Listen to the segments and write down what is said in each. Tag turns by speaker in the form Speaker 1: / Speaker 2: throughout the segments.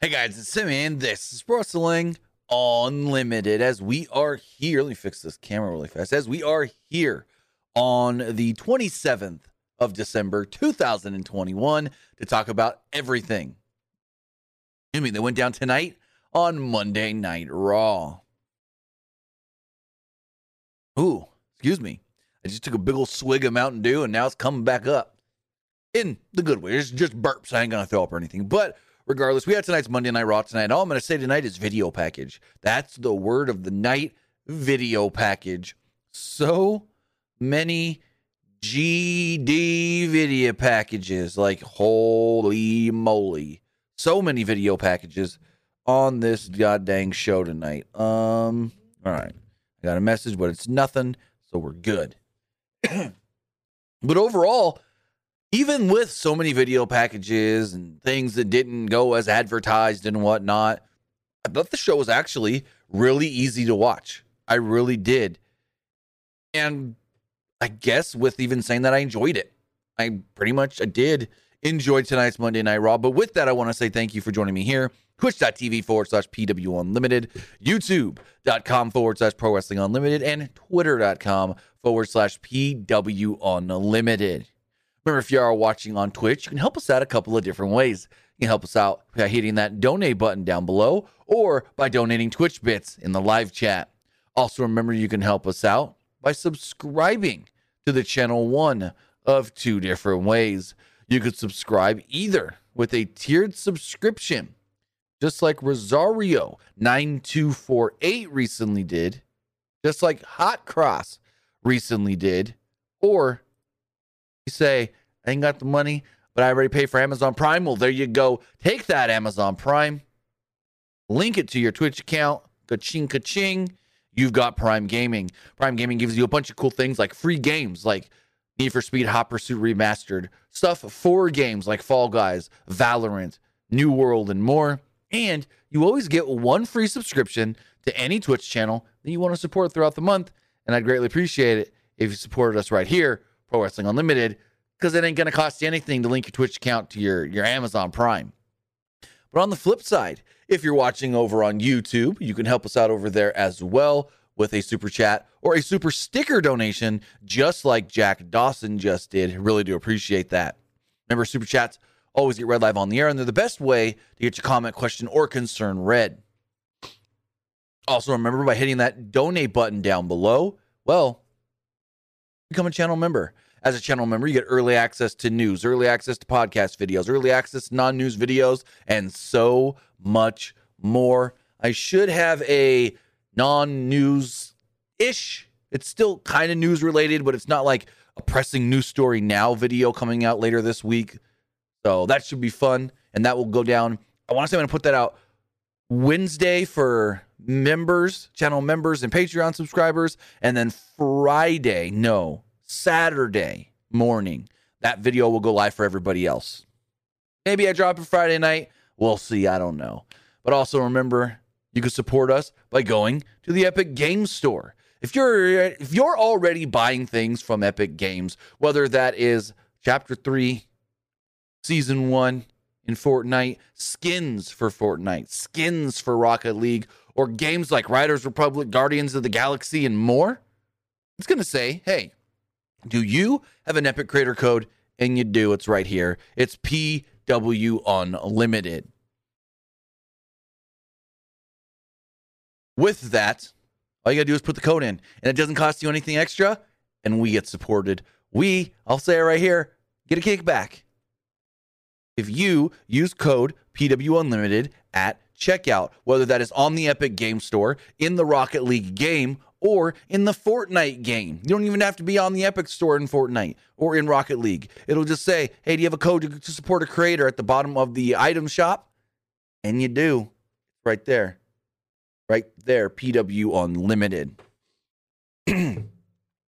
Speaker 1: Hey guys, it's Sim and this is Wrestling Unlimited. As we are here, let me fix this camera really fast. As we are here on the 27th of December 2021 to talk about everything. I mean, they went down tonight on Monday Night Raw. Ooh, excuse me. I just took a big old swig of Mountain Dew and now it's coming back up. In the good way. It's just burps. I ain't gonna throw up or anything. But regardless, we have tonight's Monday Night Raw tonight. All I'm going to say tonight is video package. That's the word of the night video package. So many GD video packages. Like, holy moly. So many video packages on this goddamn show tonight. Um, all right. I got a message, but it's nothing. So we're good. but overall, even with so many video packages and things that didn't go as advertised and whatnot, I thought the show was actually really easy to watch. I really did. And I guess with even saying that I enjoyed it. I pretty much I did enjoy tonight's Monday Night Raw. But with that, I want to say thank you for joining me here. Twitch.tv forward slash PW Unlimited, YouTube.com forward slash Pro Wrestling Unlimited, and Twitter.com forward slash PW Unlimited. Remember, if you are watching on Twitch, you can help us out a couple of different ways. You can help us out by hitting that donate button down below or by donating Twitch bits in the live chat. Also, remember you can help us out by subscribing to the channel one of two different ways. You could subscribe either with a tiered subscription, just like Rosario 9248 recently did, just like Hot Cross recently did, or you say, I ain't got the money, but I already paid for Amazon Prime. Well, there you go. Take that Amazon Prime, link it to your Twitch account, ka-ching, ka-ching. You've got Prime Gaming. Prime Gaming gives you a bunch of cool things like free games like Need for Speed Hot Pursuit Remastered, stuff for games like Fall Guys, Valorant, New World, and more. And you always get one free subscription to any Twitch channel that you want to support throughout the month. And I'd greatly appreciate it if you supported us right here Pro Wrestling Unlimited because it ain't going to cost you anything to link your Twitch account to your, your Amazon Prime. But on the flip side, if you're watching over on YouTube, you can help us out over there as well with a super chat or a super sticker donation, just like Jack Dawson just did. Really do appreciate that. Remember, super chats always get read live on the air, and they're the best way to get your comment, question, or concern read. Also, remember by hitting that donate button down below, well, become a channel member. As a channel member, you get early access to news, early access to podcast videos, early access to non news videos, and so much more. I should have a non news ish. It's still kind of news related, but it's not like a pressing news story now video coming out later this week. So that should be fun. And that will go down. I want to say I'm going to put that out Wednesday for members, channel members, and Patreon subscribers. And then Friday, no, Saturday morning, that video will go live for everybody else. Maybe I drop it Friday night. We'll see. I don't know. But also remember, you can support us by going to the Epic Games Store. If you're if you're already buying things from Epic Games, whether that is Chapter 3, Season 1 in Fortnite, skins for Fortnite, skins for Rocket League, or games like Riders Republic, Guardians of the Galaxy, and more, it's going to say, hey, do you have an Epic Creator Code? And you do. It's right here. It's PW Unlimited. With that, all you got to do is put the code in, and it doesn't cost you anything extra, and we get supported. We, I'll say it right here, get a kickback. If you use code PW Unlimited at checkout, whether that is on the Epic Game Store, in the Rocket League game, or in the Fortnite game. You don't even have to be on the Epic Store in Fortnite or in Rocket League. It'll just say, hey, do you have a code to support a creator at the bottom of the item shop? And you do. Right there. Right there. PW Unlimited.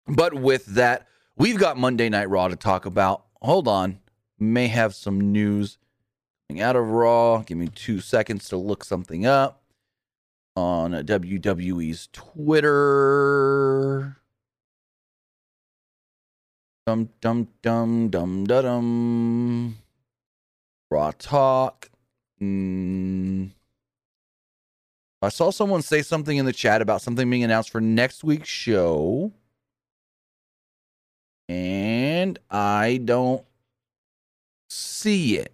Speaker 1: but with that, we've got Monday Night Raw to talk about. Hold on. May have some news out of Raw. Give me two seconds to look something up on WWE's Twitter. Dum dum dum dum dum dum. Raw talk. Mm. I saw someone say something in the chat about something being announced for next week's show. And I don't see it.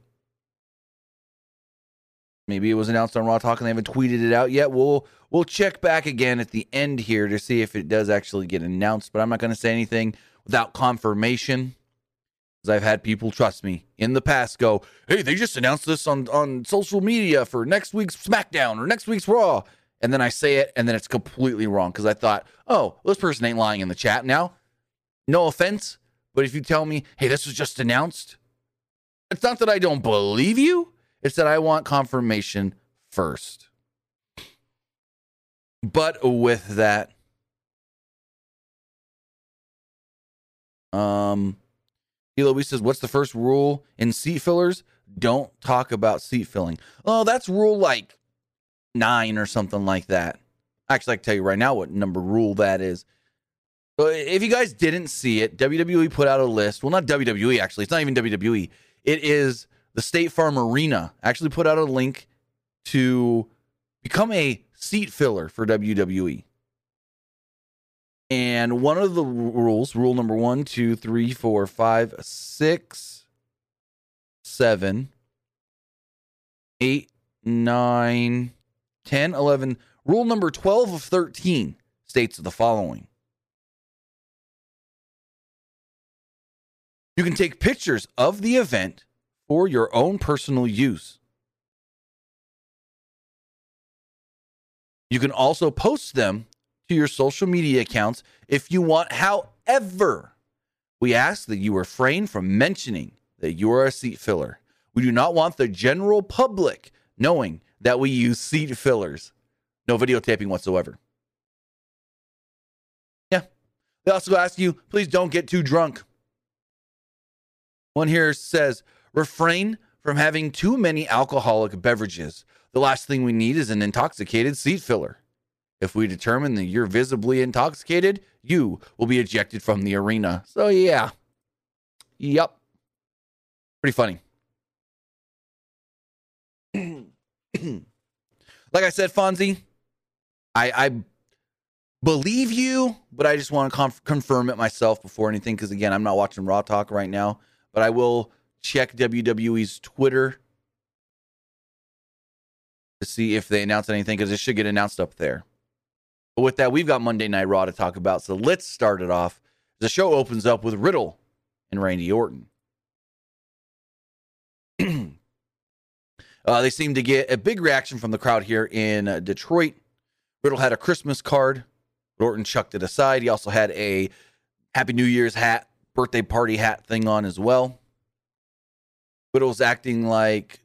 Speaker 1: Maybe it was announced on Raw Talk and they haven't tweeted it out yet. We'll we'll check back again at the end here to see if it does actually get announced. But I'm not going to say anything without confirmation. Because I've had people trust me in the past go, hey, they just announced this on, on social media for next week's SmackDown or next week's Raw. And then I say it and then it's completely wrong because I thought, oh, this person ain't lying in the chat now. No offense, but if you tell me, hey, this was just announced, it's not that I don't believe you, it's that I want confirmation first. But with that, um, Eloise says, What's the first rule in seat fillers? Don't talk about seat filling. Oh, that's rule like nine or something like that. Actually, I can tell you right now what number rule that is. If you guys didn't see it, WWE put out a list. Well, not WWE, actually. It's not even WWE. It is the State Farm Arena actually put out a link to become a seat filler for WWE. And one of the rules, rule number one, two, three, four, five, six, seven, eight, nine, 10, 11, rule number 12 of 13 states the following You can take pictures of the event for your own personal use. You can also post them to your social media accounts if you want. However, we ask that you refrain from mentioning that you are a seat filler. We do not want the general public knowing that we use seat fillers. No videotaping whatsoever. Yeah. They also ask you, please don't get too drunk. One here says, refrain from having too many alcoholic beverages. The last thing we need is an intoxicated seat filler. If we determine that you're visibly intoxicated, you will be ejected from the arena. So, yeah. Yep. Pretty funny. like I said, Fonzie, I, I believe you, but I just want to conf- confirm it myself before anything. Because again, I'm not watching Raw Talk right now, but I will check WWE's Twitter to see if they announce anything because it should get announced up there. But with that, we've got Monday Night Raw to talk about. So let's start it off. The show opens up with Riddle and Randy Orton. uh, they seem to get a big reaction from the crowd here in uh, Detroit. Riddle had a Christmas card. Orton chucked it aside. He also had a Happy New Year's hat, birthday party hat thing on as well. Riddle was acting like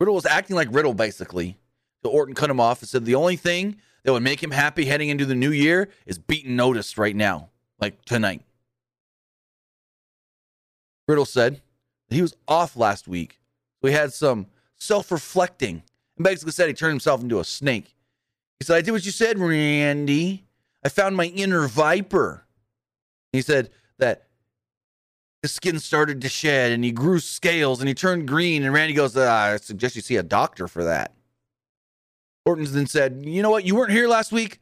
Speaker 1: Riddle was acting like Riddle basically. So Orton cut him off and said the only thing that would make him happy heading into the new year is beating Otis right now, like tonight. Riddle said he was off last week. So he had some self reflecting and basically said he turned himself into a snake. He said, I did what you said, Randy. I found my inner viper. He said that his skin started to shed and he grew scales and he turned green. And Randy goes, ah, I suggest you see a doctor for that. Orton then said, You know what? You weren't here last week.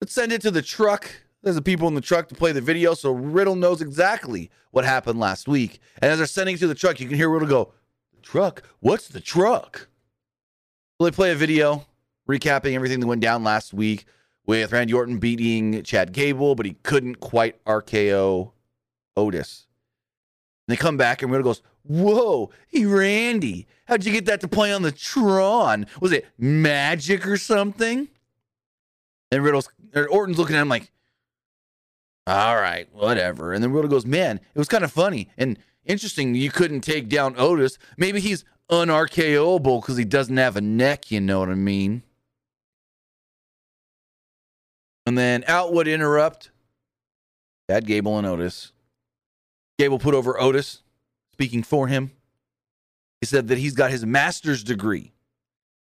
Speaker 1: Let's send it to the truck. There's the people in the truck to play the video so Riddle knows exactly what happened last week. And as they're sending it to the truck, you can hear Riddle go, truck? What's the truck? Well, they play a video recapping everything that went down last week with Randy Orton beating Chad Gable, but he couldn't quite RKO Otis. And they come back and Riddle goes, Whoa, hey Randy, how'd you get that to play on the Tron? Was it magic or something? And Riddle's or Orton's looking at him like, all right, whatever. And then Riddle goes, Man, it was kind of funny and interesting you couldn't take down Otis. Maybe he's unRKOable because he doesn't have a neck, you know what I mean? And then out would interrupt Chad Gable and Otis. Gable put over Otis, speaking for him. He said that he's got his master's degree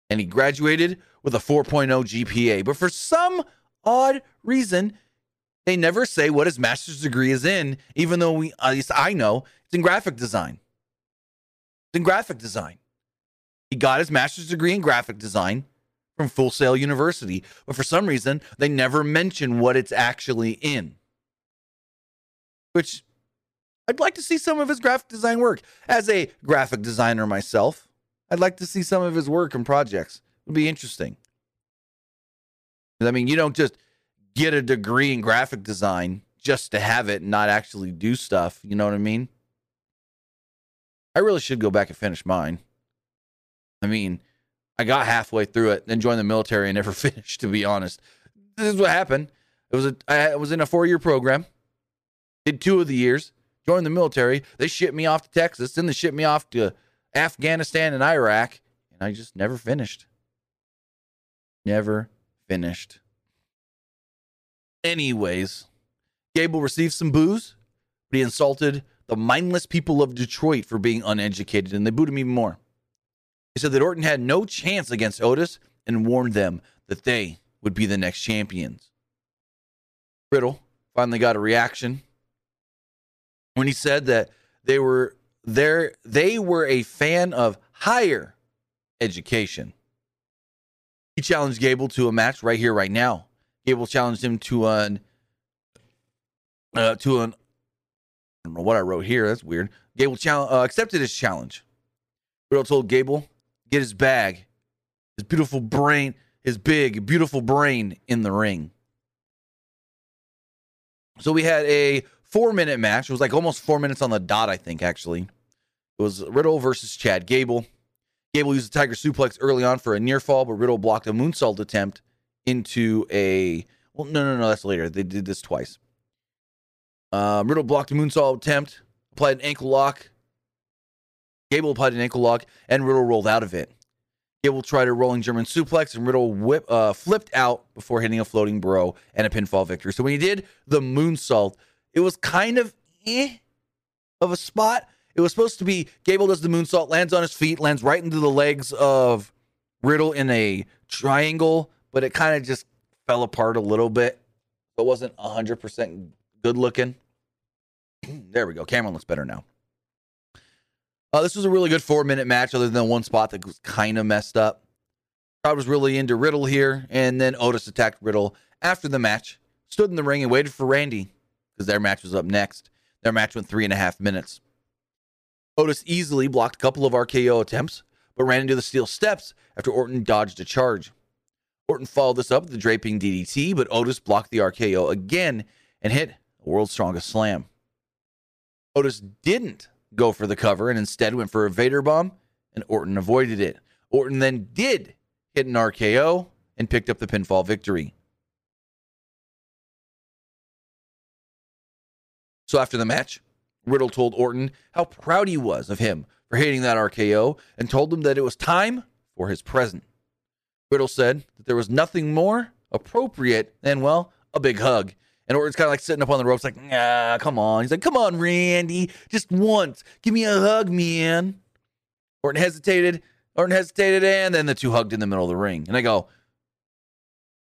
Speaker 1: and he graduated with a 4.0 GPA. But for some odd reason, they never say what his master's degree is in, even though we, at least I know, it's in graphic design. It's in graphic design. He got his master's degree in graphic design from Full Sail University, but for some reason, they never mention what it's actually in. Which I'd like to see some of his graphic design work. As a graphic designer myself, I'd like to see some of his work and projects. It would be interesting. I mean, you don't just get a degree in graphic design just to have it and not actually do stuff. You know what I mean? I really should go back and finish mine. I mean, I got halfway through it, then joined the military and never finished. To be honest, this is what happened. It was a I was in a four year program, did two of the years, joined the military. They shipped me off to Texas, then they shipped me off to Afghanistan and Iraq, and I just never finished. Never finished. Anyways, Gable received some booze, but he insulted the mindless people of Detroit for being uneducated, and they booed him even more. He said that Orton had no chance against Otis and warned them that they would be the next champions. Riddle finally got a reaction when he said that they were there they were a fan of higher education. He challenged Gable to a match right here, right now. Gable challenged him to an uh, to an I don't know what I wrote here. That's weird. Gable challenge, uh, accepted his challenge. Riddle told Gable get his bag, his beautiful brain, his big beautiful brain in the ring. So we had a four minute match. It was like almost four minutes on the dot, I think, actually. It was Riddle versus Chad Gable. Gable used a tiger suplex early on for a near fall, but Riddle blocked a moonsault attempt into a. Well, no, no, no, that's later. They did this twice. Um, Riddle blocked a moonsault attempt, applied an ankle lock. Gable applied an ankle lock, and Riddle rolled out of it. Gable tried a rolling German suplex, and Riddle whip, uh, flipped out before hitting a floating bro and a pinfall victory. So when he did the moonsault, it was kind of eh of a spot. It was supposed to be Gable does the moonsault, lands on his feet, lands right into the legs of Riddle in a triangle, but it kind of just fell apart a little bit. It wasn't 100% good looking. there we go. Cameron looks better now. Uh, this was a really good four minute match, other than one spot that was kind of messed up. Crowd was really into Riddle here, and then Otis attacked Riddle after the match, stood in the ring and waited for Randy because their match was up next. Their match went three and a half minutes. Otis easily blocked a couple of RKO attempts, but ran into the steel steps after Orton dodged a charge. Orton followed this up with the draping DDT, but Otis blocked the RKO again and hit a world's strongest slam. Otis didn't go for the cover and instead went for a Vader bomb, and Orton avoided it. Orton then did hit an RKO and picked up the pinfall victory. So after the match, Riddle told Orton how proud he was of him for hitting that RKO and told him that it was time for his present. Riddle said that there was nothing more appropriate than, well, a big hug. And Orton's kind of like sitting up on the ropes, like, nah, come on. He's like, come on, Randy, just once. Give me a hug, man. Orton hesitated. Orton hesitated, and then the two hugged in the middle of the ring. And I go,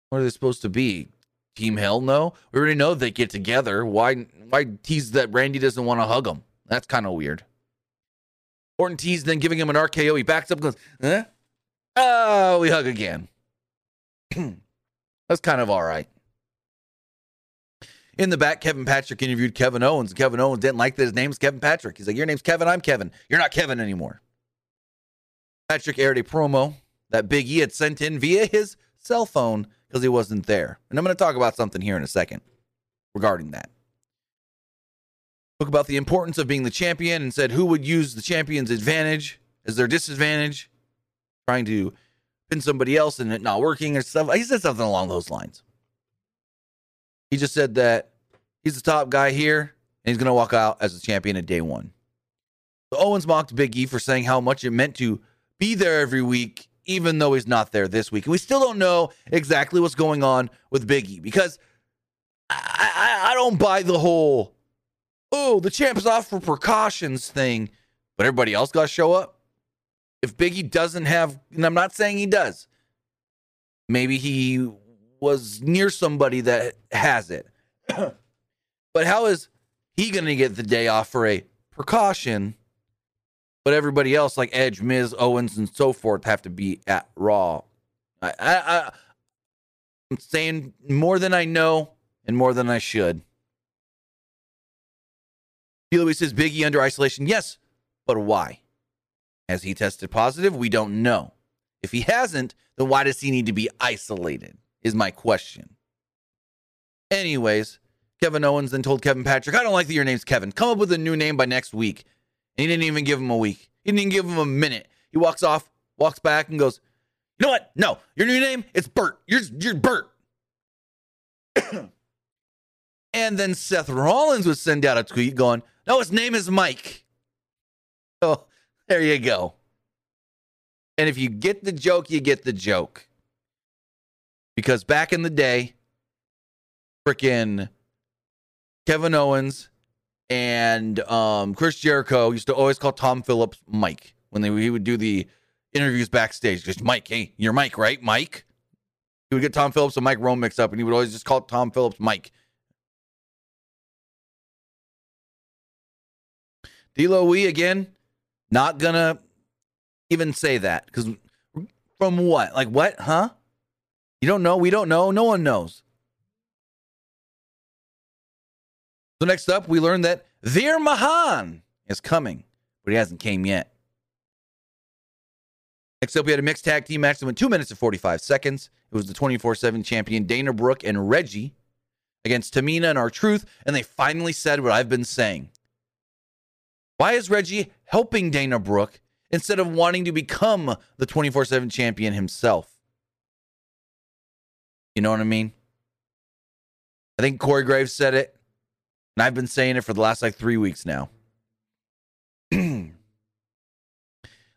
Speaker 1: what are they supposed to be? Team Hell no? We already know they get together. Why why tease that Randy doesn't want to hug him? That's kind of weird. Orton teased, then giving him an RKO. He backs up goes, eh? Oh, we hug again. That's kind of all right. In the back, Kevin Patrick interviewed Kevin Owens. Kevin Owens didn't like that his name's Kevin Patrick. He's like, Your name's Kevin, I'm Kevin. You're not Kevin anymore. Patrick aired a promo that Big E had sent in via his cell phone because he wasn't there. And I'm going to talk about something here in a second regarding that. Spoke about the importance of being the champion and said who would use the champion's advantage as their disadvantage, trying to pin somebody else and it not working or stuff. He said something along those lines. He just said that he's the top guy here and he's going to walk out as the champion at day one. So Owens mocked Big E for saying how much it meant to be there every week, even though he's not there this week. And we still don't know exactly what's going on with Big E because I, I, I don't buy the whole, oh, the champ's off for precautions thing, but everybody else got to show up. If Biggie doesn't have, and I'm not saying he does, maybe he was near somebody that has it. but how is he going to get the day off for a precaution but everybody else like Edge, Miz, Owens, and so forth have to be at Raw. I, I, I'm saying more than I know and more than I should. Louis says Biggie under isolation. Yes, but why? Has he tested positive? We don't know. If he hasn't, then why does he need to be isolated? Is my question. Anyways, Kevin Owens then told Kevin Patrick, I don't like that your name's Kevin. Come up with a new name by next week. And he didn't even give him a week. He didn't even give him a minute. He walks off, walks back, and goes, You know what? No, your new name, it's Bert. You're, you're Bert. and then Seth Rollins would send out a tweet going, No, his name is Mike. So there you go. And if you get the joke, you get the joke. Because back in the day, freaking Kevin Owens and um, Chris Jericho used to always call Tom Phillips Mike when they he would do the interviews backstage. Just Mike, hey, you're Mike, right? Mike. He would get Tom Phillips and Mike Rome mixed up, and he would always just call Tom Phillips Mike. D'Lo we again, not gonna even say that because from what? Like what? Huh? You don't know? We don't know. No one knows. So next up, we learned that Veer Mahaan is coming, but he hasn't came yet. Next up, we had a mixed tag team match that went two minutes and 45 seconds. It was the 24 7 champion Dana Brooke and Reggie against Tamina and R-Truth, and they finally said what I've been saying. Why is Reggie helping Dana Brooke instead of wanting to become the 24 7 champion himself? You know what I mean? I think Corey Graves said it. And I've been saying it for the last like three weeks now. they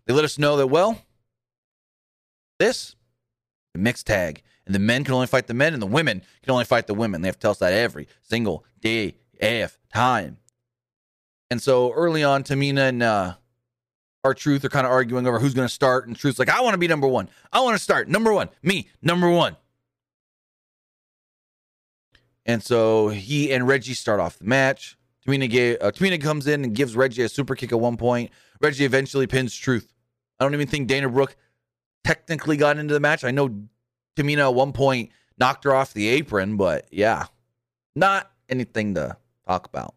Speaker 1: let us know that, well, this, the mixed tag, and the men can only fight the men, and the women can only fight the women. They have to tell us that every single day, AF time. And so early on, Tamina and uh, R-Truth are kind of arguing over who's going to start. And Truth's like, I want to be number one. I want to start. Number one. Me, number one. And so he and Reggie start off the match. Tamina, gave, uh, Tamina comes in and gives Reggie a super kick at one point. Reggie eventually pins Truth. I don't even think Dana Brooke technically got into the match. I know Tamina at one point knocked her off the apron, but yeah, not anything to talk about.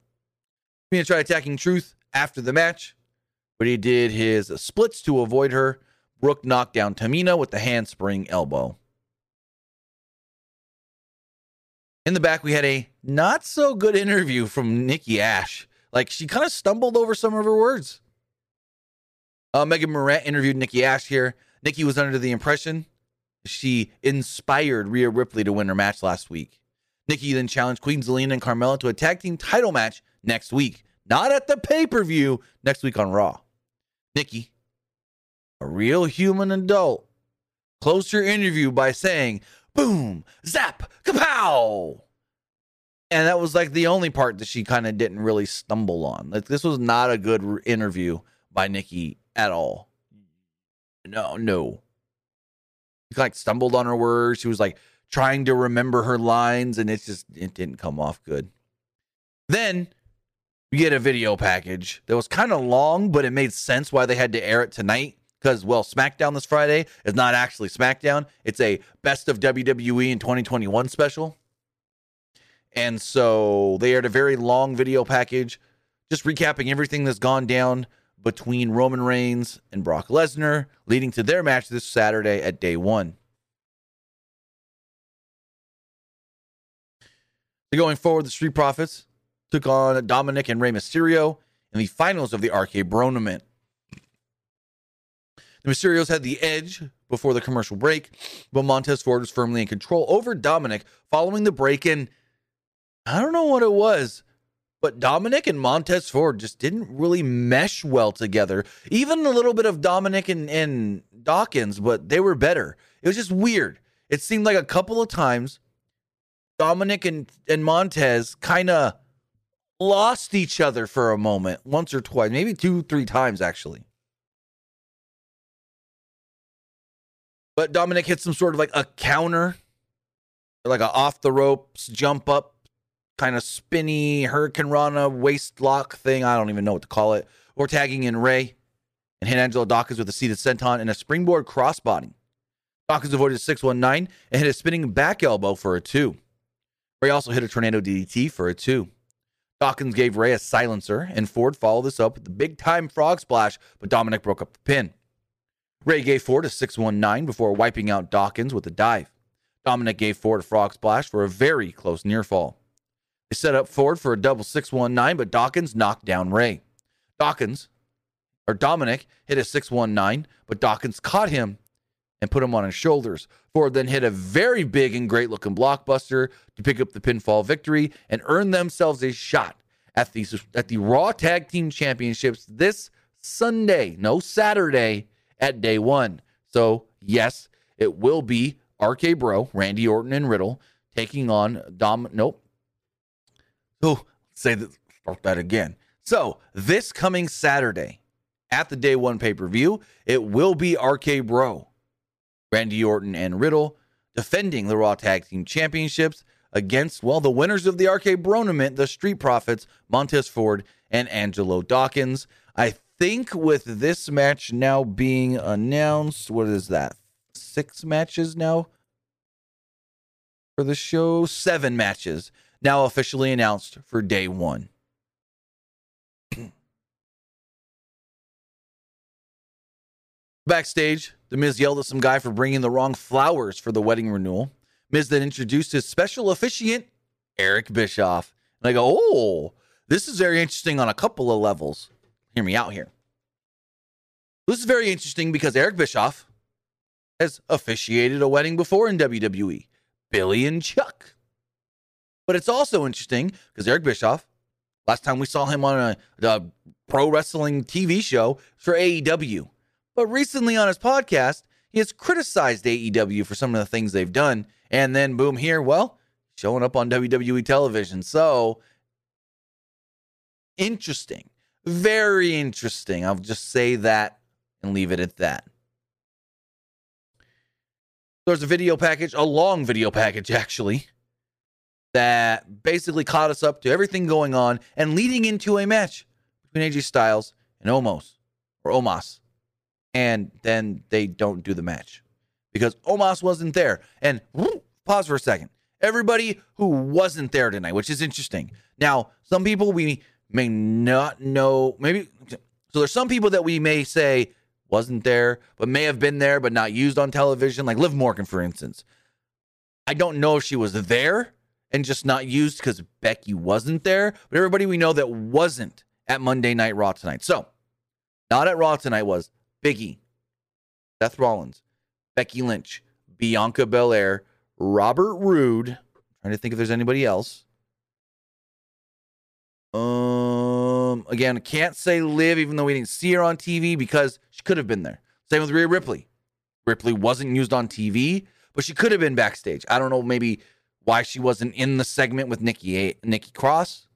Speaker 1: Tamina tried attacking Truth after the match, but he did his splits to avoid her. Brooke knocked down Tamina with the handspring elbow. In the back, we had a not so good interview from Nikki Ash. Like she kind of stumbled over some of her words. Uh, Megan Morant interviewed Nikki Ash here. Nikki was under the impression she inspired Rhea Ripley to win her match last week. Nikki then challenged Queen Zelina and Carmella to a tag team title match next week, not at the pay per view next week on Raw. Nikki, a real human adult, closed her interview by saying, boom, zap, kapow. And that was like the only part that she kind of didn't really stumble on. Like this was not a good interview by Nikki at all. No, no. She like stumbled on her words. She was like trying to remember her lines, and it just it didn't come off good. Then we get a video package that was kind of long, but it made sense why they had to air it tonight because well smackdown this friday is not actually smackdown. It's a best of wwe in 2021 special. And so they aired a very long video package just recapping everything that's gone down between roman reigns and brock lesnar leading to their match this saturday at day one. So going forward the street profits took on dominic and Rey mysterio in the finals of the RK Bro tournament the Mysterios had the edge before the commercial break, but Montez Ford was firmly in control over Dominic following the break. And I don't know what it was, but Dominic and Montez Ford just didn't really mesh well together. Even a little bit of Dominic and, and Dawkins, but they were better. It was just weird. It seemed like a couple of times Dominic and, and Montez kind of lost each other for a moment, once or twice, maybe two, three times actually. But Dominic hit some sort of like a counter, like a off the ropes jump up, kind of spinny hurricanrana waist lock thing. I don't even know what to call it. Or tagging in Rey and hit Angelo Dawkins with a seated senton and a springboard crossbody. Dawkins avoided a 619 and hit a spinning back elbow for a two. Rey also hit a tornado DDT for a two. Dawkins gave Rey a silencer, and Ford followed this up with the big time frog splash, but Dominic broke up the pin. Rey gave Ford a 619 before wiping out Dawkins with a dive. Dominic gave Ford a frog splash for a very close near fall. They set up Ford for a double 619, but Dawkins knocked down Rey. Dawkins, or Dominic, hit a 619, but Dawkins caught him and put him on his shoulders. Ford then hit a very big and great looking blockbuster to pick up the pinfall victory and earn themselves a shot at the, at the Raw Tag Team Championships this Sunday, no Saturday, at day one. So, yes, it will be RK Bro, Randy Orton, and Riddle taking on Dom. Nope. Oh, say that. Start that again. So, this coming Saturday at the day one pay per view, it will be RK Bro, Randy Orton, and Riddle defending the Raw Tag Team Championships against, well, the winners of the RK Bronament, the Street Profits, Montez Ford and Angelo Dawkins. I think with this match now being announced, what is that? Six matches now for the show? Seven matches now officially announced for day one. Backstage, The Miz yelled at some guy for bringing the wrong flowers for the wedding renewal. Miz then introduced his special officiant, Eric Bischoff. And I go, oh, this is very interesting on a couple of levels. Hear me out here. This is very interesting because Eric Bischoff has officiated a wedding before in WWE, Billy and Chuck. But it's also interesting because Eric Bischoff, last time we saw him on a, a pro wrestling TV show for AEW. But recently on his podcast, he has criticized AEW for some of the things they've done. And then, boom, here, well, showing up on WWE television. So interesting. Very interesting. I'll just say that and leave it at that. There's a video package, a long video package, actually, that basically caught us up to everything going on and leading into a match between AJ Styles and Omos or Omos and then they don't do the match because Omos wasn't there. And pause for a second. Everybody who wasn't there tonight, which is interesting. Now, some people we may not know, maybe so there's some people that we may say wasn't there, but may have been there, but not used on television, like Liv Morgan, for instance. I don't know if she was there and just not used because Becky wasn't there, but everybody we know that wasn't at Monday Night Raw tonight. So, not at Raw tonight was Biggie, Seth Rollins, Becky Lynch, Bianca Belair, Robert Roode. trying to think if there's anybody else. Um, again, can't say Liv, even though we didn't see her on TV because she could have been there. Same with Rhea Ripley. Ripley wasn't used on TV, but she could have been backstage. I don't know, maybe why she wasn't in the segment with Nikki Nikki Cross.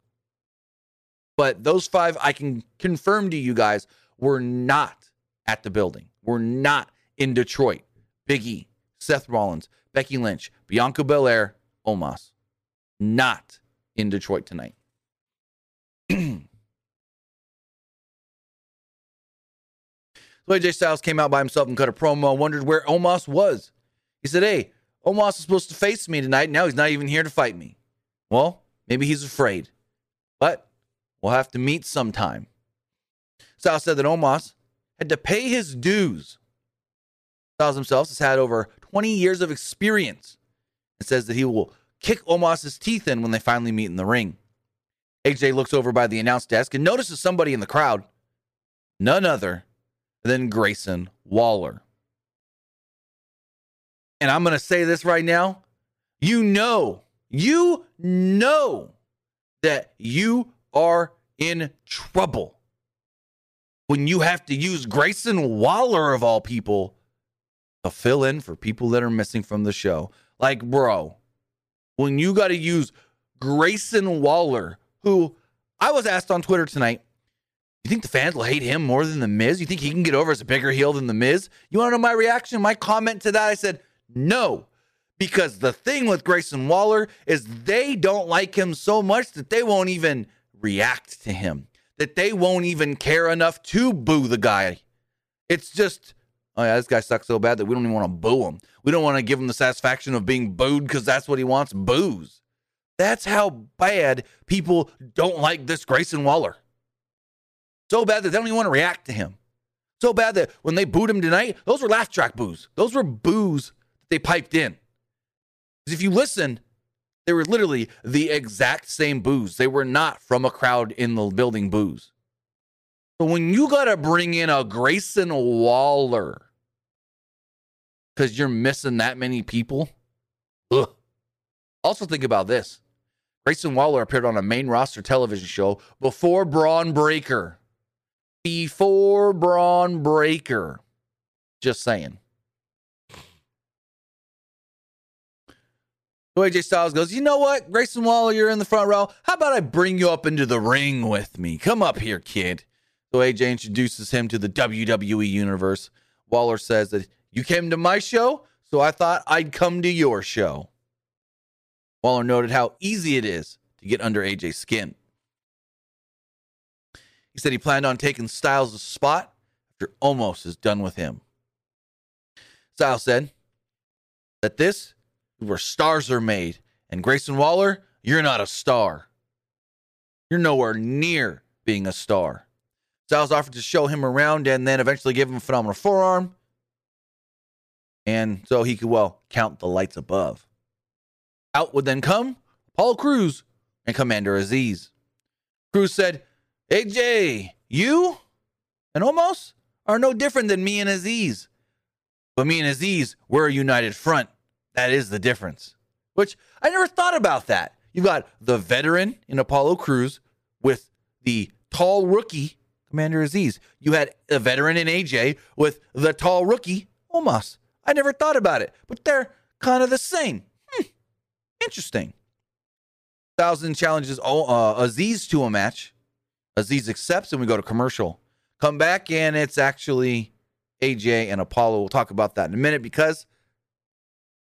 Speaker 1: But those five, I can confirm to you guys, were not at the building. We're not in Detroit. Big E, Seth Rollins, Becky Lynch, Bianca Belair, Omos. Not in Detroit tonight. So AJ Styles came out by himself and cut a promo, wondered where Omos was. He said, Hey, Omos is supposed to face me tonight. Now he's not even here to fight me. Well, maybe he's afraid. But we'll have to meet sometime. Styles said that Omos had to pay his dues. Styles himself has had over 20 years of experience and says that he will kick Omos's teeth in when they finally meet in the ring. AJ looks over by the announce desk and notices somebody in the crowd, none other than Grayson Waller. And I'm going to say this right now. You know, you know that you are in trouble when you have to use Grayson Waller of all people to fill in for people that are missing from the show. Like, bro, when you got to use Grayson Waller, who I was asked on Twitter tonight, you think the fans will hate him more than The Miz? You think he can get over as a bigger heel than The Miz? You want to know my reaction? My comment to that? I said, no. Because the thing with Grayson Waller is they don't like him so much that they won't even react to him that they won't even care enough to boo the guy It's just, oh yeah, this guy sucks so bad that we don't even want to boo him. We don't want to give him the satisfaction of being booed because that's what he wants booze. That's how bad people don't like this Grayson Waller. So bad that they don't even want to react to him. So bad that when they booed him tonight, those were laugh track boos. Those were boos that they piped in. Because if you listen, they were literally the exact same boos. They were not from a crowd in the building boos. So when you got to bring in a Grayson Waller because you're missing that many people, ugh. Also, think about this Grayson Waller appeared on a main roster television show before Bron Breakker. Before Bron Breakker. Just saying. So AJ Styles goes, You know what, Grayson Waller, you're in the front row. How about I bring you up into the ring with me? Come up here, kid. So AJ introduces him to the WWE universe. Waller says that you came to my show, so I thought I'd come to your show. Waller noted how easy it is to get under AJ's skin. He said he planned on taking Styles' spot after Omos is done with him. Styles said that this is where stars are made. And Grayson Waller, you're not a star. You're nowhere near being a star. Styles offered to show him around and then eventually give him a phenomenal forearm. And so he could, well, count the lights above. Out would then come Apollo Crews and Commander Azeez. Crews said, AJ, you and Omos are no different than me and Azeez. But me and Azeez, we're a united front. That is the difference. Which I never thought about that. You've got the veteran in Apollo Crews with the tall rookie Commander Azeez. You had a veteran in AJ with the tall rookie Omos. I never thought about it, but they're kind of the same. Interesting. Thousand challenges uh, Azeez to a match. Azeez accepts, and we go to commercial. Come back, and it's actually AJ and Apollo. We'll talk about that in a minute because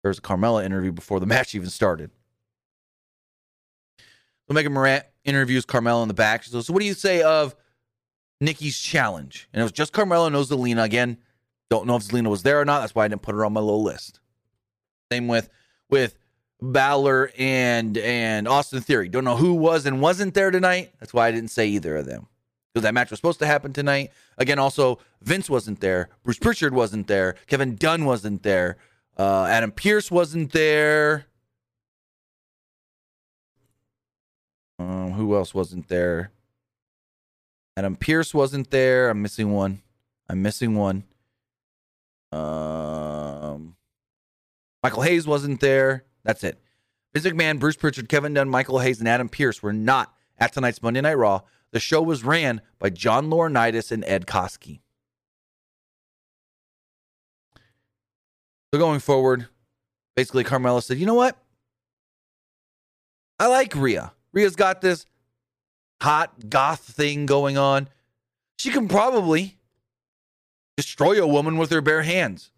Speaker 1: there's a Carmella interview before the match even started. So Megan Morant interviews Carmella in the back. She goes, So what do you say of Nikki's challenge? And it was just Carmella knows Zelina. Again, don't know if Zelina was there or not. That's why I didn't put her on my little list. Same with with Balor and and Austin Theory. Don't know who was and wasn't there tonight. That's why I didn't say either of them. Because that match was supposed to happen tonight. Again, also Vince wasn't there. Bruce Pritchard wasn't there. Kevin Dunn wasn't there. Uh, Adam Pearce wasn't there. Um, who else wasn't there? Adam Pearce wasn't there. I'm missing one. I'm missing one. Um, Michael Hayes wasn't there. That's it. Vince McMahon, Bruce Pritchard, Kevin Dunn, Michael Hayes, and Adam Pearce were not at tonight's Monday Night Raw. The show was ran by John Laurinaitis and Ed Koskey. So going forward, basically Carmella said, you know what? I like Rhea. Rhea's got this hot goth thing going on. She can probably destroy a woman with her bare hands.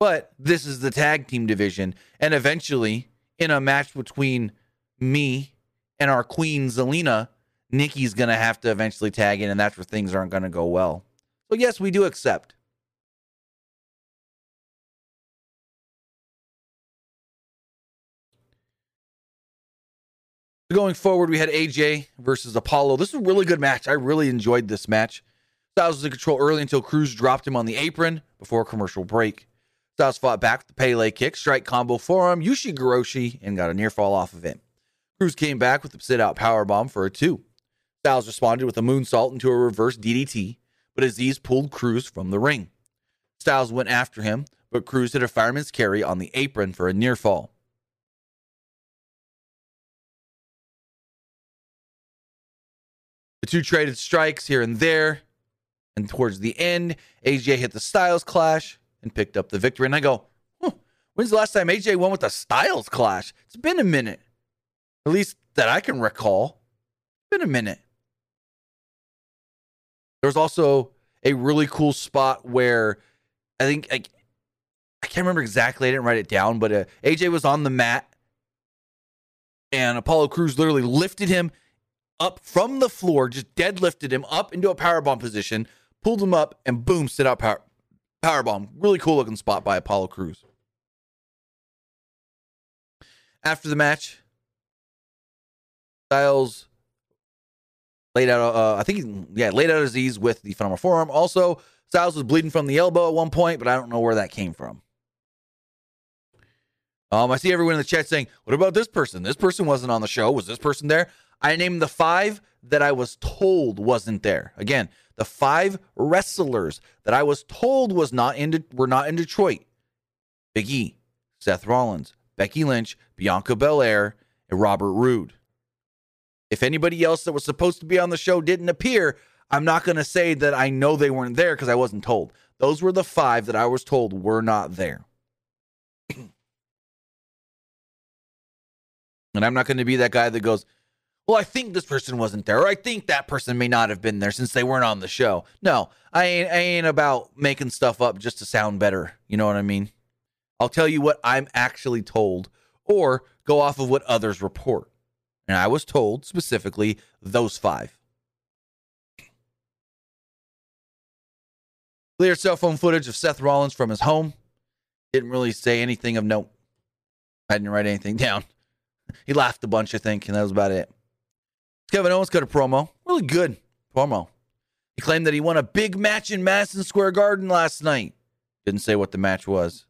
Speaker 1: But this is the tag team division. And eventually, in a match between me and our queen, Zelina, Nikki's going to have to eventually tag in, and that's where things aren't going to go well. So, yes, we do accept. Going forward, we had AJ versus Apollo. This is a really good match. I really enjoyed this match. Styles was in control early until Crews dropped him on the apron before a commercial break. Styles fought back with the Pele kick, strike combo forearm, Ushigoroshi, and got a near fall off of it. Crews came back with the sit out power bomb for a two. Styles responded with a moonsault into a reverse DDT, but Azeez pulled Crews from the ring. Styles went after him, but Crews hit a fireman's carry on the apron for a near fall. The two traded strikes here and there. And towards the end, AJ hit the Styles Clash and picked up the victory. And I go, huh, when's the last time AJ won with the Styles Clash? It's been a minute. At least that I can recall. It's been a minute. There was also a really cool spot where I think I, I can't remember exactly. I didn't write it down, but uh, AJ was on the mat and Apollo Crews literally lifted him up from the floor, just deadlifted him up into a powerbomb position, pulled him up, and boom, sit out power powerbomb. Really cool looking spot by Apollo Crews. After the match, Styles laid out, uh, I think, yeah, laid out Azeez with the phenomenal forearm. Also, Styles was bleeding from the elbow at one point, but I don't know where that came from. Um, I see everyone in the chat saying, "What about this person? This person wasn't on the show. Was this person there?" I named the five that I was told wasn't there. Again, the five wrestlers that I was told was not in De- were not in Detroit. Big E, Seth Rollins, Becky Lynch, Bianca Belair, and Robert Roode. If anybody else that was supposed to be on the show didn't appear, I'm not going to say that I know they weren't there because I wasn't told. Those were the five that I was told were not there. and I'm not going to be that guy that goes, well, I think this person wasn't there, or I think that person may not have been there since they weren't on the show. No, I ain't, I ain't about making stuff up just to sound better. You know what I mean? I'll tell you what I'm actually told, or go off of what others report. And I was told specifically those five. Clear cell phone footage of Seth Rollins from his home. Didn't really say anything of note. I didn't write anything down. He laughed a bunch, I think, and that was about it. Kevin Owens cut a promo. Really good promo. He claimed that he won a big match in Madison Square Garden last night. Didn't say what the match was.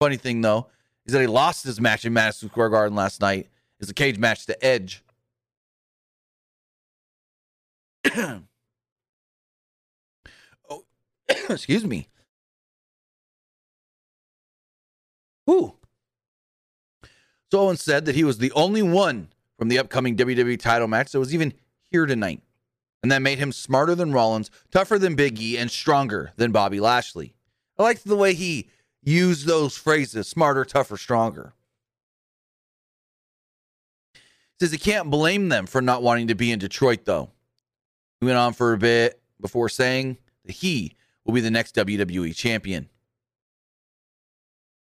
Speaker 1: Funny thing, though, is that he lost his match in Madison Square Garden last night. It's a cage match to Edge. oh, excuse me. Ooh. So Owens said that he was the only one from the upcoming WWE title match that was even here tonight. And that made him smarter than Rollins, tougher than Big E, and stronger than Bobby Lashley. I liked the way he used those phrases smarter, tougher, stronger. Says he can't blame them for not wanting to be in Detroit, though. He went on for a bit before saying that he will be the next WWE champion.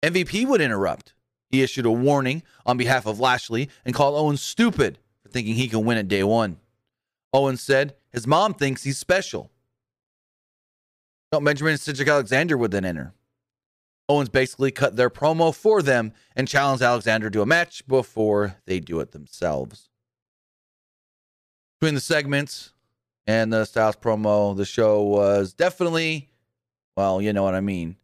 Speaker 1: MVP would interrupt. He issued a warning on behalf of Lashley and called Owens stupid for thinking he can win at day one. Owens said his mom thinks he's special. Benjamin and Cedric Alexander would then enter. Owens basically cut their promo for them and challenged Alexander to a match before they do it themselves. Between the segments and the Styles promo, the show was definitely, well, you know what I mean,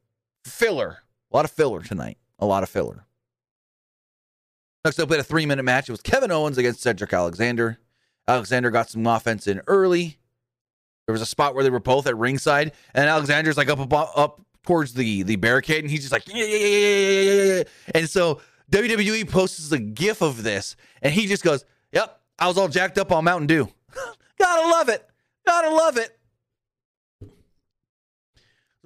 Speaker 1: filler. A lot of filler tonight. A lot of filler. Next up, we had a three minute match. It was Kevin Owens against Cedric Alexander. Alexander got some offense in early. There was a spot where they were both at ringside, and Alexander's like up up, up towards the the barricade, and he's just like yeah, yeah, yeah, yeah, yeah. And so WWE posts a GIF of this, and he just goes, "Yep, I was all jacked up on Mountain Dew. Gotta love it. Gotta love it."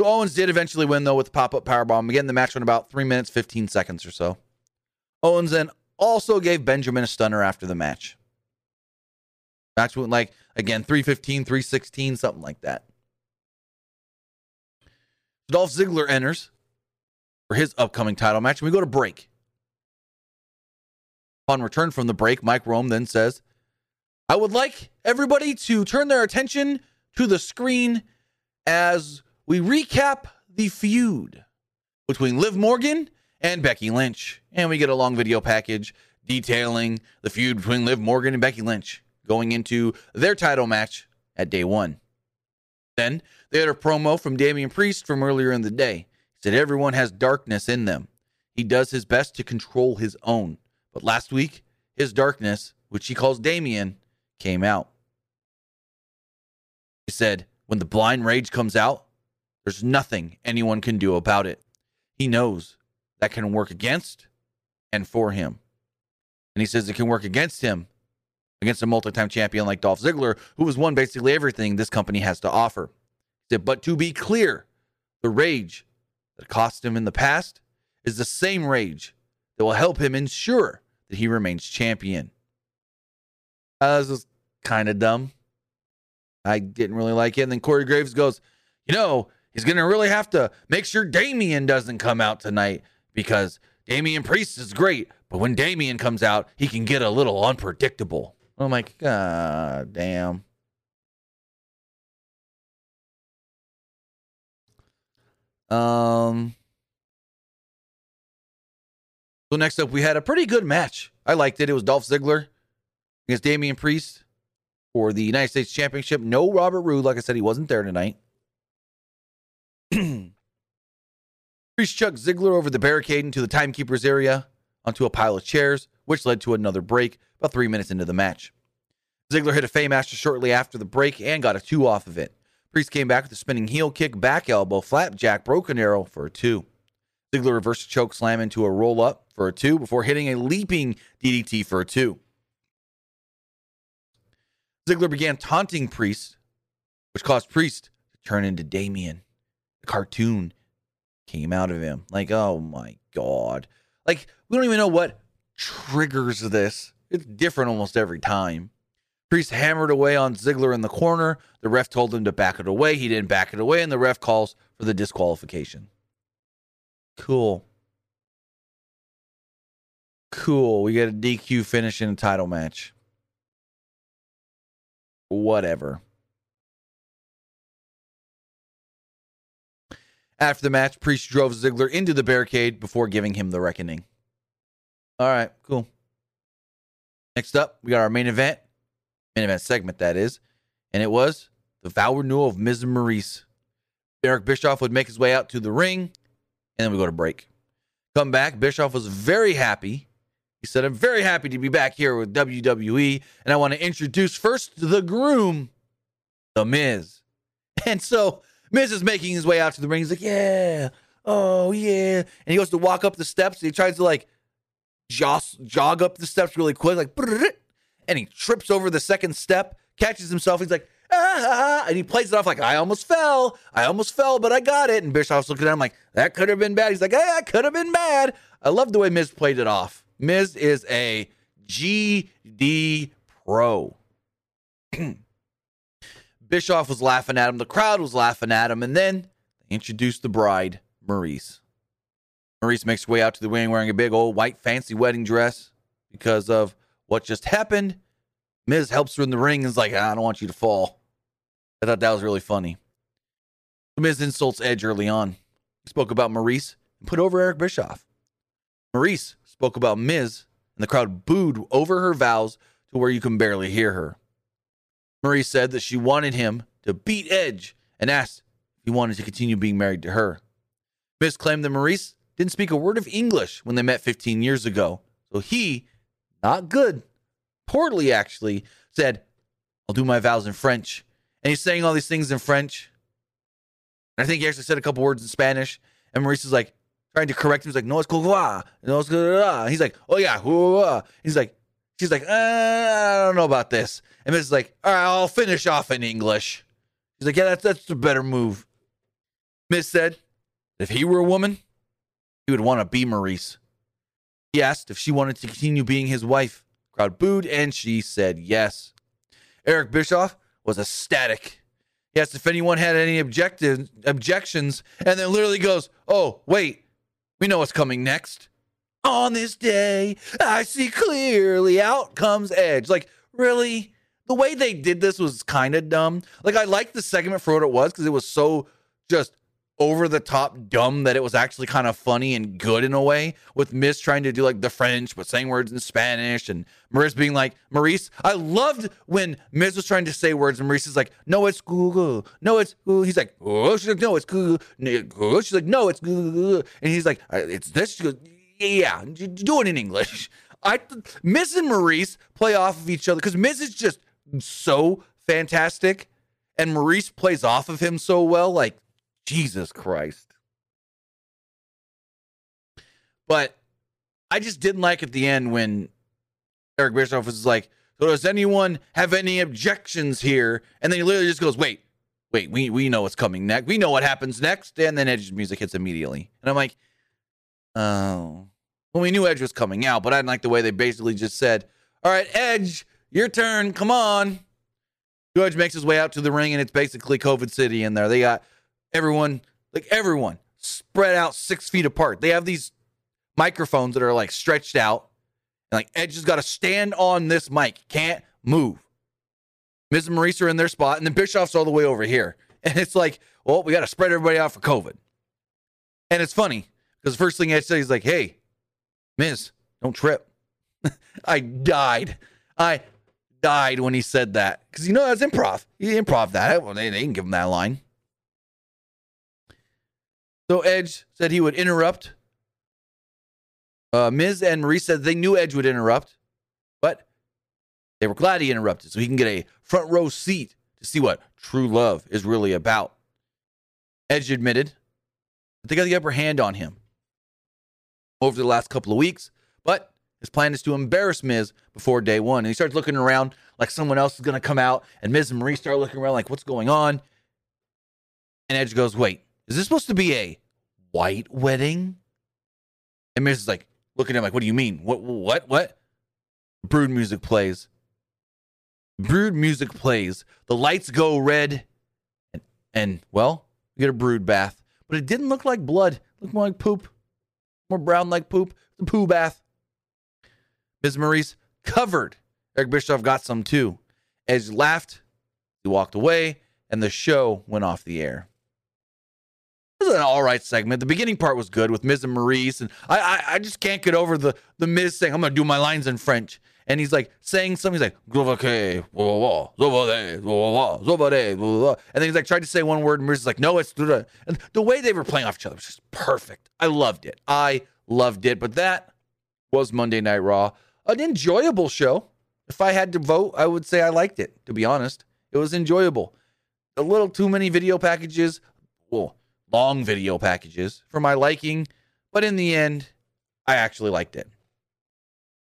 Speaker 1: So Owens did eventually win though with the pop up power bomb. Again, the match went about three minutes, fifteen seconds or so. Owens then also gave Benjamin a stunner after the match. Match went like again 315, 316, something like that. Dolph Ziggler enters for his upcoming title match, and we go to break. Upon return from the break, Mike Rome then says, I would like everybody to turn their attention to the screen as we recap the feud between Liv Morgan and Becky Lynch. And we get a long video package detailing the feud between Liv Morgan and Becky Lynch going into their title match at day one. Then they had a promo from Damian Priest from earlier in the day. He said everyone has darkness in them. He does his best to control his own. But last week, his darkness, which he calls Damian, came out. He said, when the blind rage comes out, there's nothing anyone can do about it. He knows that can work against and for him. And he says it can work against him against a multi-time champion like Dolph Ziggler, who has won basically everything this company has to offer. But to be clear, the rage that cost him in the past is the same rage that will help him ensure that he remains champion. Uh, this is kind of dumb. I didn't really like it. And then Corey Graves goes, you know, he's going to really have to make sure Damian doesn't come out tonight because Damian Priest is great, but when Damian comes out, he can get a little unpredictable. I'm like, God damn. Um. So next up, we had a pretty good match. I liked it. It was Dolph Ziggler against Damian Priest for the United States Championship. No Robert Roode. Like I said, he wasn't there tonight. Priest chucked Ziggler over the barricade into the timekeeper's area onto a pile of chairs, which led to another break about three minutes into the match. Ziggler hit a Fameasser shortly after the break and got a two off of it. Priest came back with a spinning heel kick, back elbow, flapjack, broken arrow for a two. Ziggler reversed a choke slam into a roll up for a two before hitting a leaping DDT for a two. Ziggler began taunting Priest, which caused Priest to turn into Damian. The cartoon came out of him. Like, oh my God. Like, we don't even know what triggers this. It's different almost every time. Priest hammered away on Ziggler in the corner. The ref told him to back it away. He didn't back it away, and the ref calls for the disqualification. Cool. Cool. We get a DQ finish in a title match. Whatever. After the match, Priest drove Ziggler into the barricade before giving him the reckoning. All right, cool. Next up, we got our main event, main event segment, that is. And it was the vow renewal of Miz and Maryse. Eric Bischoff would make his way out to the ring, and then we go to break. Come back. Bischoff was very happy. He said, I'm very happy to be back here with WWE, and I want to introduce first the groom, The Miz. And so Miz is making his way out to the ring. He's like, Yeah, oh, yeah. And he goes to walk up the steps. he tries to like joss, jog up the steps really quick, like, and he trips over the second step, catches himself. He's like, ah, and he plays it off like, I almost fell. I almost fell, but I got it. And Bischoff's looking at him like, that could have been bad. He's like, hey, that could have been bad. I love the way Miz played it off. Miz is a GD pro. Bischoff was laughing at him. The crowd was laughing at him. And then they introduced the bride, Maryse. Maryse makes her way out to the ring wearing a big old white fancy wedding dress because of what just happened. Miz helps her in the ring and is like, ah, I don't want you to fall. I thought that was really funny. Miz insults Edge early on. He spoke about Maryse and put over Eric Bischoff. Maryse spoke about Miz, and the crowd booed over her vows to where you can barely hear her. Maryse said that she wanted him to beat Edge and asked if he wanted to continue being married to her. Miz claimed that Maryse didn't speak a word of English when they met 15 years ago, so he, not good, poorly actually, said, I'll do my vows in French. And he's saying all these things in French. And I think he actually said a couple words in Spanish. And Maryse is like trying to correct him. He's like, no, it's cool. No, it's good. He's like, oh, yeah. He's like, she's like, uh, I don't know about this. And Miz is like, all right, I'll finish off in English. He's like, yeah, that's, that's a better move. Miz said, if he were a woman, he would want to be Maryse. He asked if she wanted to continue being his wife. Crowd booed, and she said yes. Eric Bischoff was ecstatic. He asked if anyone had any objective objections, and then literally goes, "Oh, wait, we know what's coming next." On this day, I see clearly. Out comes Edge. Like, really? The way they did this was kind of dumb. Like, I liked the segment for what it was because it was so just over the top dumb that it was actually kind of funny and good in a way with Miz trying to do like the French but saying words in Spanish and Maryse being like Maryse I loved when Miz was trying to say words and Maryse is like no it's Google no it's Google he's like oh she's like no it's Google she's like no it's Google and he's like uh, it's this she goes yeah do it in English I Miz and Maryse play off of each other because Miz is just so fantastic and Maryse plays off of him so well like Jesus Christ. But I just didn't like at the end when Eric Bischoff was like, so does anyone have any objections here? And then he literally just goes, wait, wait, we, we know what's coming next. We know what happens next. And then Edge's music hits immediately. And I'm like, Um, oh. Well, we knew Edge was coming out, but I didn't like the way they basically just said, all right, Edge, your turn. Come on. Edge makes his way out to the ring, and it's basically COVID City in there. They got everyone, like everyone, spread out six feet apart. They have these microphones that are like stretched out. And like Edge has got to stand on this mic, can't move. Miz and Maryse are in their spot, and then Bischoff's all the way over here. And it's like, well, we got to spread everybody out for COVID. And it's funny because the first thing I said, he's like, hey, Miz, don't trip. I died. I died when he said that because you know that's improv. He improv that. Well, they, they didn't give him that line. So Edge said he would interrupt. Uh, Miz and Maryse said they knew Edge would interrupt, but they were glad he interrupted so he can get a front row seat to see what true love is really about. Edge admitted that they got the upper hand on him over the last couple of weeks, but his plan is to embarrass Miz before day one. And he starts looking around like someone else is going to come out, and Miz and Maryse start looking around like, what's going on? And Edge goes, wait, is this supposed to be a white wedding? And Miz is like, looking at him like, what do you mean? What, what, what? Brood music plays. Brood music plays. The lights go red. And, and well, we get a brood bath. But it didn't look like blood. It looked more like poop. More brown like poop. The poo bath. Miz Maryse covered. Eric Bischoff got some too. Edge laughed. He walked away. And the show went off the air. It was an all right segment. The beginning part was good with Miz and Maryse, and I, I, I just can't get over the the Miz saying, "I'm gonna do my lines in French," and he's like saying something. He's like, and then he's like trying to say one word, and Miz is like, "No, it's and the way they were playing off each other was just perfect. I loved it. I loved it. But that was Monday Night Raw, an enjoyable show. If I had to vote, I would say I liked it. To be honest, it was enjoyable. A little too many video packages. Well long video packages for my liking, but in the end, I actually liked it.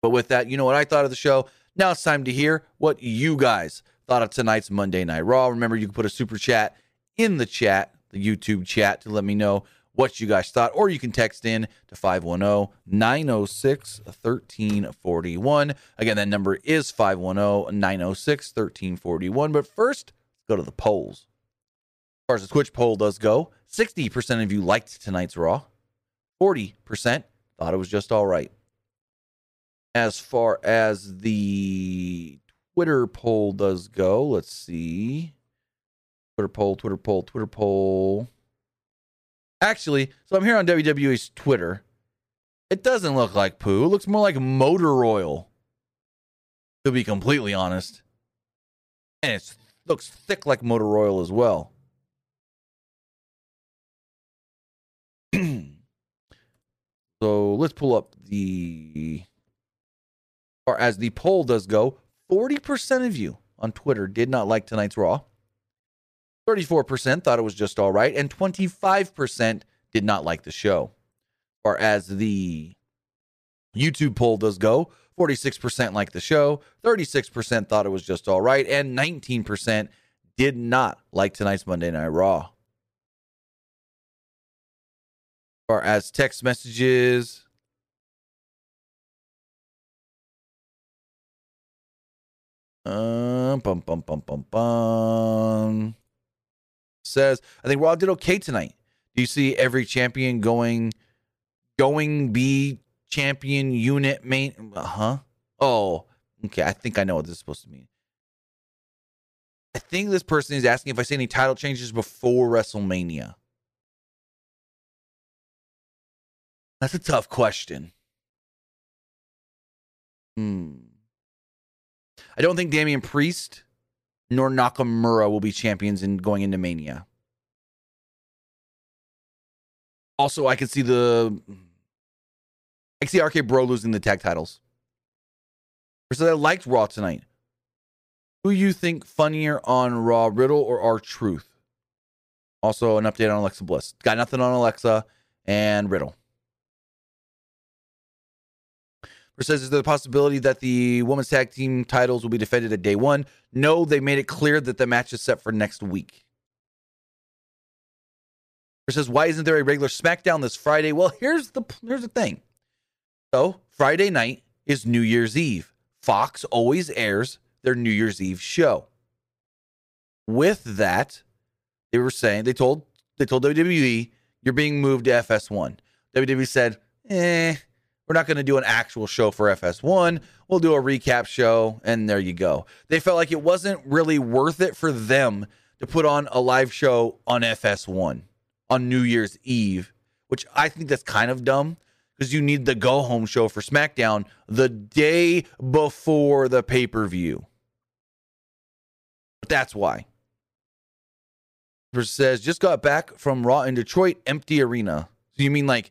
Speaker 1: But with that, you know what I thought of the show. Now it's time to hear what you guys thought of tonight's Monday Night Raw. Remember, you can put a super chat in the chat, the YouTube chat, to let me know what you guys thought, or you can text in to 510 906 1341. Again, that number is 510 906 1341. But first, let's go to the polls. As far as the Twitch poll does go, 60% of you liked tonight's Raw. 40% thought it was just all right. As far as the Twitter poll does go, let's see. Twitter poll, Twitter poll, Twitter poll. Actually, so I'm here on WWE's Twitter. It doesn't look like poo. It looks more like motor oil. To be completely honest. And it looks thick like motor oil as well. so let's pull up the, or as the poll does go, 40% of you on Twitter did not like tonight's Raw. 34% thought it was just all right, and 25% did not like the show. Or as the YouTube poll does go, 46% liked the show, 36% thought it was just all right, and 19% did not like tonight's Monday Night Raw. far as text messages. Uh, bum, bum, bum, bum, bum. Says, I think Raw did okay tonight. Do you see every champion going, going be champion unit main? Uh huh. Oh, okay. I think I know what this is supposed to mean. I think this person is asking if I see any title changes before WrestleMania. That's a tough question. Hmm. I don't think Damian Priest nor Nakamura will be champions in going into Mania. Also, I could see the I can see RK Bro losing the tag titles. So I liked Raw tonight. Who you think funnier on Raw, Riddle or R-Truth? Also, an update on Alexa Bliss. Got nothing on Alexa and Riddle. Says, is there the possibility that the women's tag team titles will be defended at day one? No, they made it clear that the match is set for next week. says, why isn't there a regular SmackDown this Friday? Well, here's the here's the thing. So Friday night is New Year's Eve. Fox always airs their New Year's Eve show. With that, they were saying they told they told WWE you're being moved to FS1. WWE said, eh, we're not going to do an actual show for FS1. We'll do a recap show, and there you go. They felt like it wasn't really worth it for them to put on a live show on FS1 on New Year's Eve which I think that's kind of dumb because you need the go home show for SmackDown the day before the pay per view. But that's why. Says just got back from Raw in Detroit, empty arena. So you mean like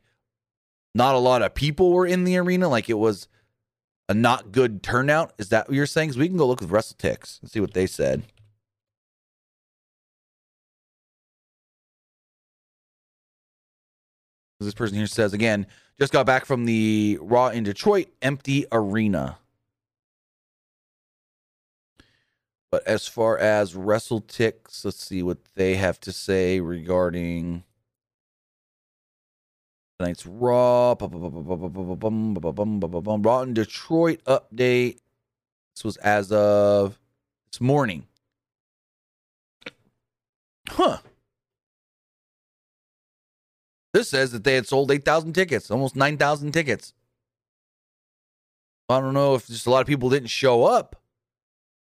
Speaker 1: not a lot of people were in the arena? Like it was a not good turnout? Is that what you're saying? Because we can go look with WrestleTix and see what they said. This person here says again, just got back from the Raw in Detroit, empty arena. But as far as WrestleTix, let's see what they have to say regarding tonight's Raw. Raw in Detroit update. This was as of this morning. Huh. This says that they had sold 8,000 tickets, almost 9,000 tickets. I don't know if just a lot of people didn't show up.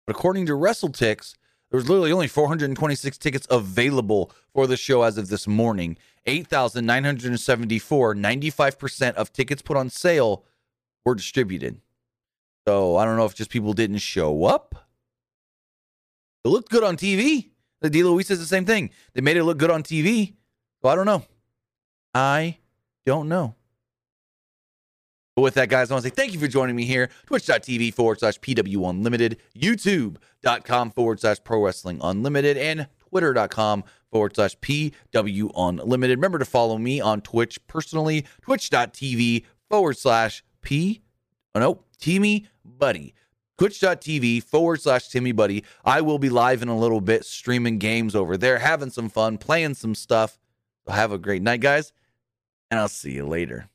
Speaker 1: But according to WrestleTix, there was literally only 426 tickets available for the show as of this morning. 8,974, 95% of tickets put on sale were distributed. So I don't know if just people didn't show up. It looked good on TV. The D. Louise says the same thing. They made it look good on TV. So I don't know. I don't know. But with that, guys, I want to say thank you for joining me here. Twitch.tv forward slash PW Unlimited, YouTube.com forward slash Pro Wrestling Unlimited, and Twitter.com forward slash PW Unlimited. Remember to follow me on Twitch personally, twitch.tv forward slash P. Oh, no, Timmy Buddy. Twitch.tv forward slash Timmy Buddy. I will be live in a little bit, streaming games over there, having some fun, playing some stuff. So have a great night, guys, and I'll see you later.